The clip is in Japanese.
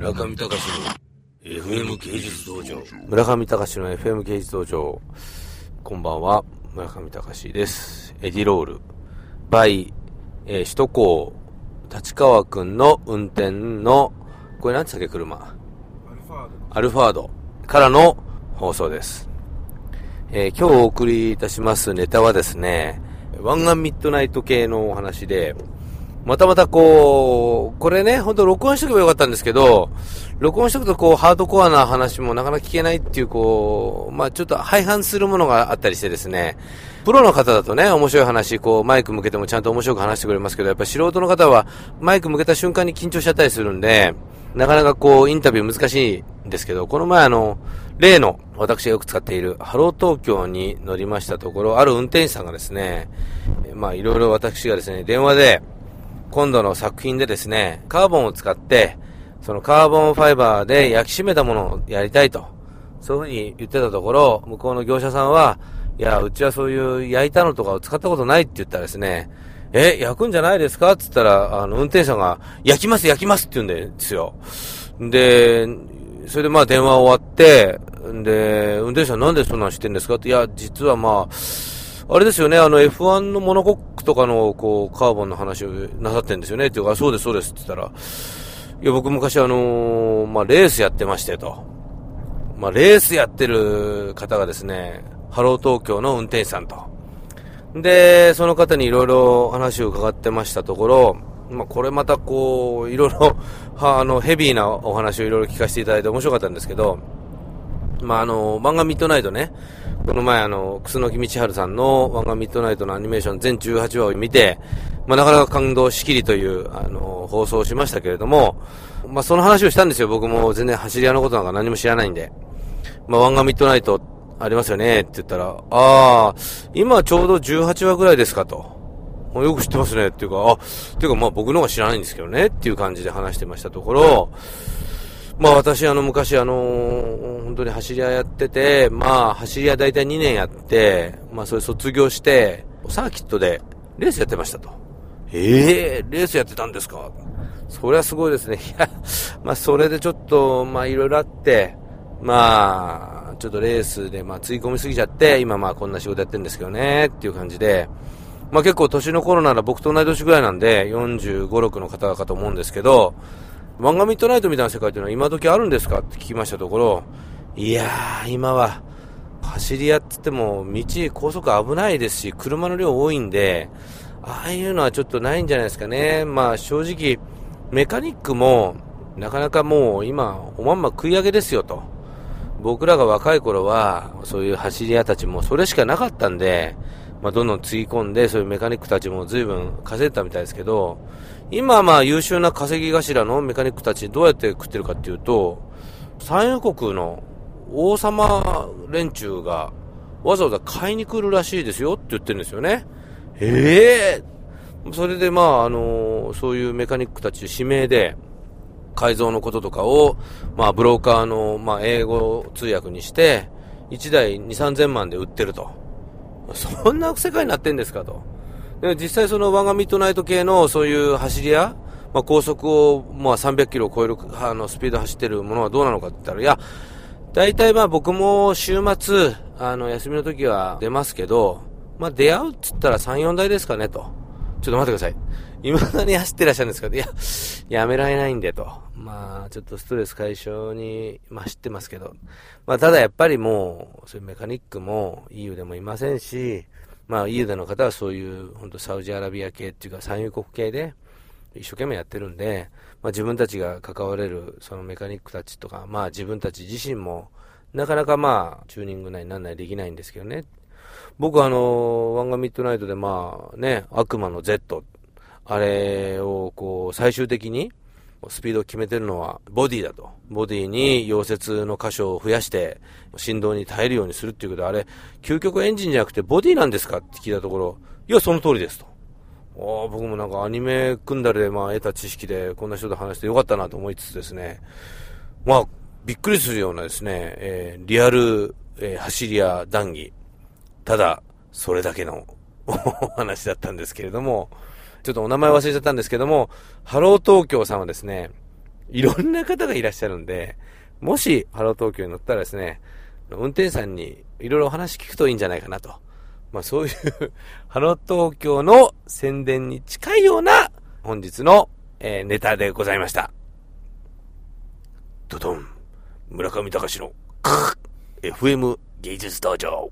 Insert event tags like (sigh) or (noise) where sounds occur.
村上隆の FM 芸術道場。村上隆の FM 芸術道場。こんばんは、村上隆です。エディロール、バイ、えー、首都高、立川くんの運転の、これ何つったっけ、車？アルファード。アルファードからの放送です。えー、今日お送りいたしますネタはですね、湾岸ミッドナイト系のお話で、またまたこう、これね、ほんと録音しとけばよかったんですけど、録音しとくとこう、ハードコアな話もなかなか聞けないっていう、こう、まあちょっと相反するものがあったりしてですね、プロの方だとね、面白い話、こう、マイク向けてもちゃんと面白く話してくれますけど、やっぱ素人の方は、マイク向けた瞬間に緊張しちゃったりするんで、なかなかこう、インタビュー難しいんですけど、この前あの、例の、私がよく使っている、ハロー東京に乗りましたところ、ある運転手さんがですね、まあいろいろ私がですね、電話で、今度の作品でですね、カーボンを使って、そのカーボンファイバーで焼き締めたものをやりたいと。そういうふうに言ってたところ、向こうの業者さんは、いや、うちはそういう焼いたのとかを使ったことないって言ったらですね、え、焼くんじゃないですかって言ったら、あの、運転手さんが、焼きます、焼きますって言うんですよ。で、それでまあ電話終わって、で、運転手さんなんでそんなんしてんですかって、いや、実はまあ、あれですよね、あの F1 のモノコックとかの、こう、カーボンの話をなさってんですよね。っていうか、そうです、そうですって言ったら、いや、僕昔あのー、まあ、レースやってましてと。まあ、レースやってる方がですね、ハロー東京の運転手さんと。で、その方にいろいろ話を伺ってましたところ、まあ、これまたこう、いろいろ、(laughs) あの、ヘビーなお話をいろいろ聞かせていただいて面白かったんですけど、まあ、あの、漫画ミッドナイトね、この前あの、楠木道春さんの漫画ミッドナイトのアニメーション全18話を見て、まあ、なかなか感動しきりという、あの、放送をしましたけれども、まあ、その話をしたんですよ。僕も全然走り屋のことなんか何も知らないんで。まあ、漫画ミッドナイトありますよねって言ったら、ああ、今ちょうど18話ぐらいですかと。よく知ってますねっていうか、あ、っていうかまあ僕の方が知らないんですけどねっていう感じで話してましたところ、まあ私あの昔あのー、本当に走り屋やってて、まあ走り屋大体2年やって、まあそれ卒業して、サーキットでレースやってましたと。ええー、レースやってたんですか？それはすごいですね。いや、まあそれでちょっと、まあいろいろあって、まあ、ちょっとレースでまあつい込みすぎちゃって、今まあこんな仕事やってるんですけどね、っていう感じで、まあ結構年の頃なら僕と同い年ぐらいなんで、45、6の方かと思うんですけど、漫画ミッドナイトみたいな世界っていうのは今時あるんですかって聞きましたところ、いやー、今は、走り屋って言っても、道、高速危ないですし、車の量多いんで、ああいうのはちょっとないんじゃないですかね。まあ正直、メカニックも、なかなかもう今、おまんま食い上げですよと。僕らが若い頃は、そういう走り屋たちもそれしかなかったんで、まあどんどんつぎ込んで、そういうメカニックたちも随分稼いでたみたいですけど、今まあ優秀な稼ぎ頭のメカニックたちどうやって食ってるかっていうと、産油国の王様連中がわざわざ買いに来るらしいですよって言ってるんですよね。ええー、それでまああのそういうメカニックたち指名で改造のこととかを、まあブローカーの、まあ英語通訳にして、1台2、3000万で売ってると。そんな世界になってんですかと。で実際その我がミッドナイト系のそういう走り屋、まあ、高速を、まあ、300キロを超えるあのスピード走ってるものはどうなのかって言ったら、いや、大体まあ僕も週末、あの、休みの時は出ますけど、まあ出会うっつったら3、4台ですかねと。ちょっと待ってください。未だに走ってらっしゃるんですかいや、やめられないんでと。まあ、ちょっとストレス解消に、まあ知ってますけど。まあただやっぱりもう、そういうメカニックも EU でもいませんし、まあ、イーダの方はそういう、本当サウジアラビア系っていうか、産油国系で、一生懸命やってるんで、まあ、自分たちが関われる、そのメカニックたちとか、まあ、自分たち自身も、なかなかまあ、チューニング内になんないできないんですけどね。僕はあの、ワンガミッドナイトでまあ、ね、悪魔の Z、あれをこう、最終的に、スピードを決めてるのはボディだと。ボディに溶接の箇所を増やして振動に耐えるようにするっていうことで、あれ、究極エンジンじゃなくてボディなんですかって聞いたところ、いや、その通りですと。あ僕もなんかアニメ組んだりでまあ得た知識でこんな人と話してよかったなと思いつつですね、まあ、びっくりするようなですね、えー、リアル、えー、走り屋談義。ただ、それだけの (laughs) お話だったんですけれども、ちょっとお名前忘れちゃったんですけども、ハロー東京さんはですね、いろんな方がいらっしゃるんで、もし、ハロー東京に乗ったらですね、運転手さんにいろいろお話聞くといいんじゃないかなと。まあそういう (laughs) ハロー東京の宣伝に近いような本日の、えー、ネタでございました。ドドン、村上隆の FM 芸術道場。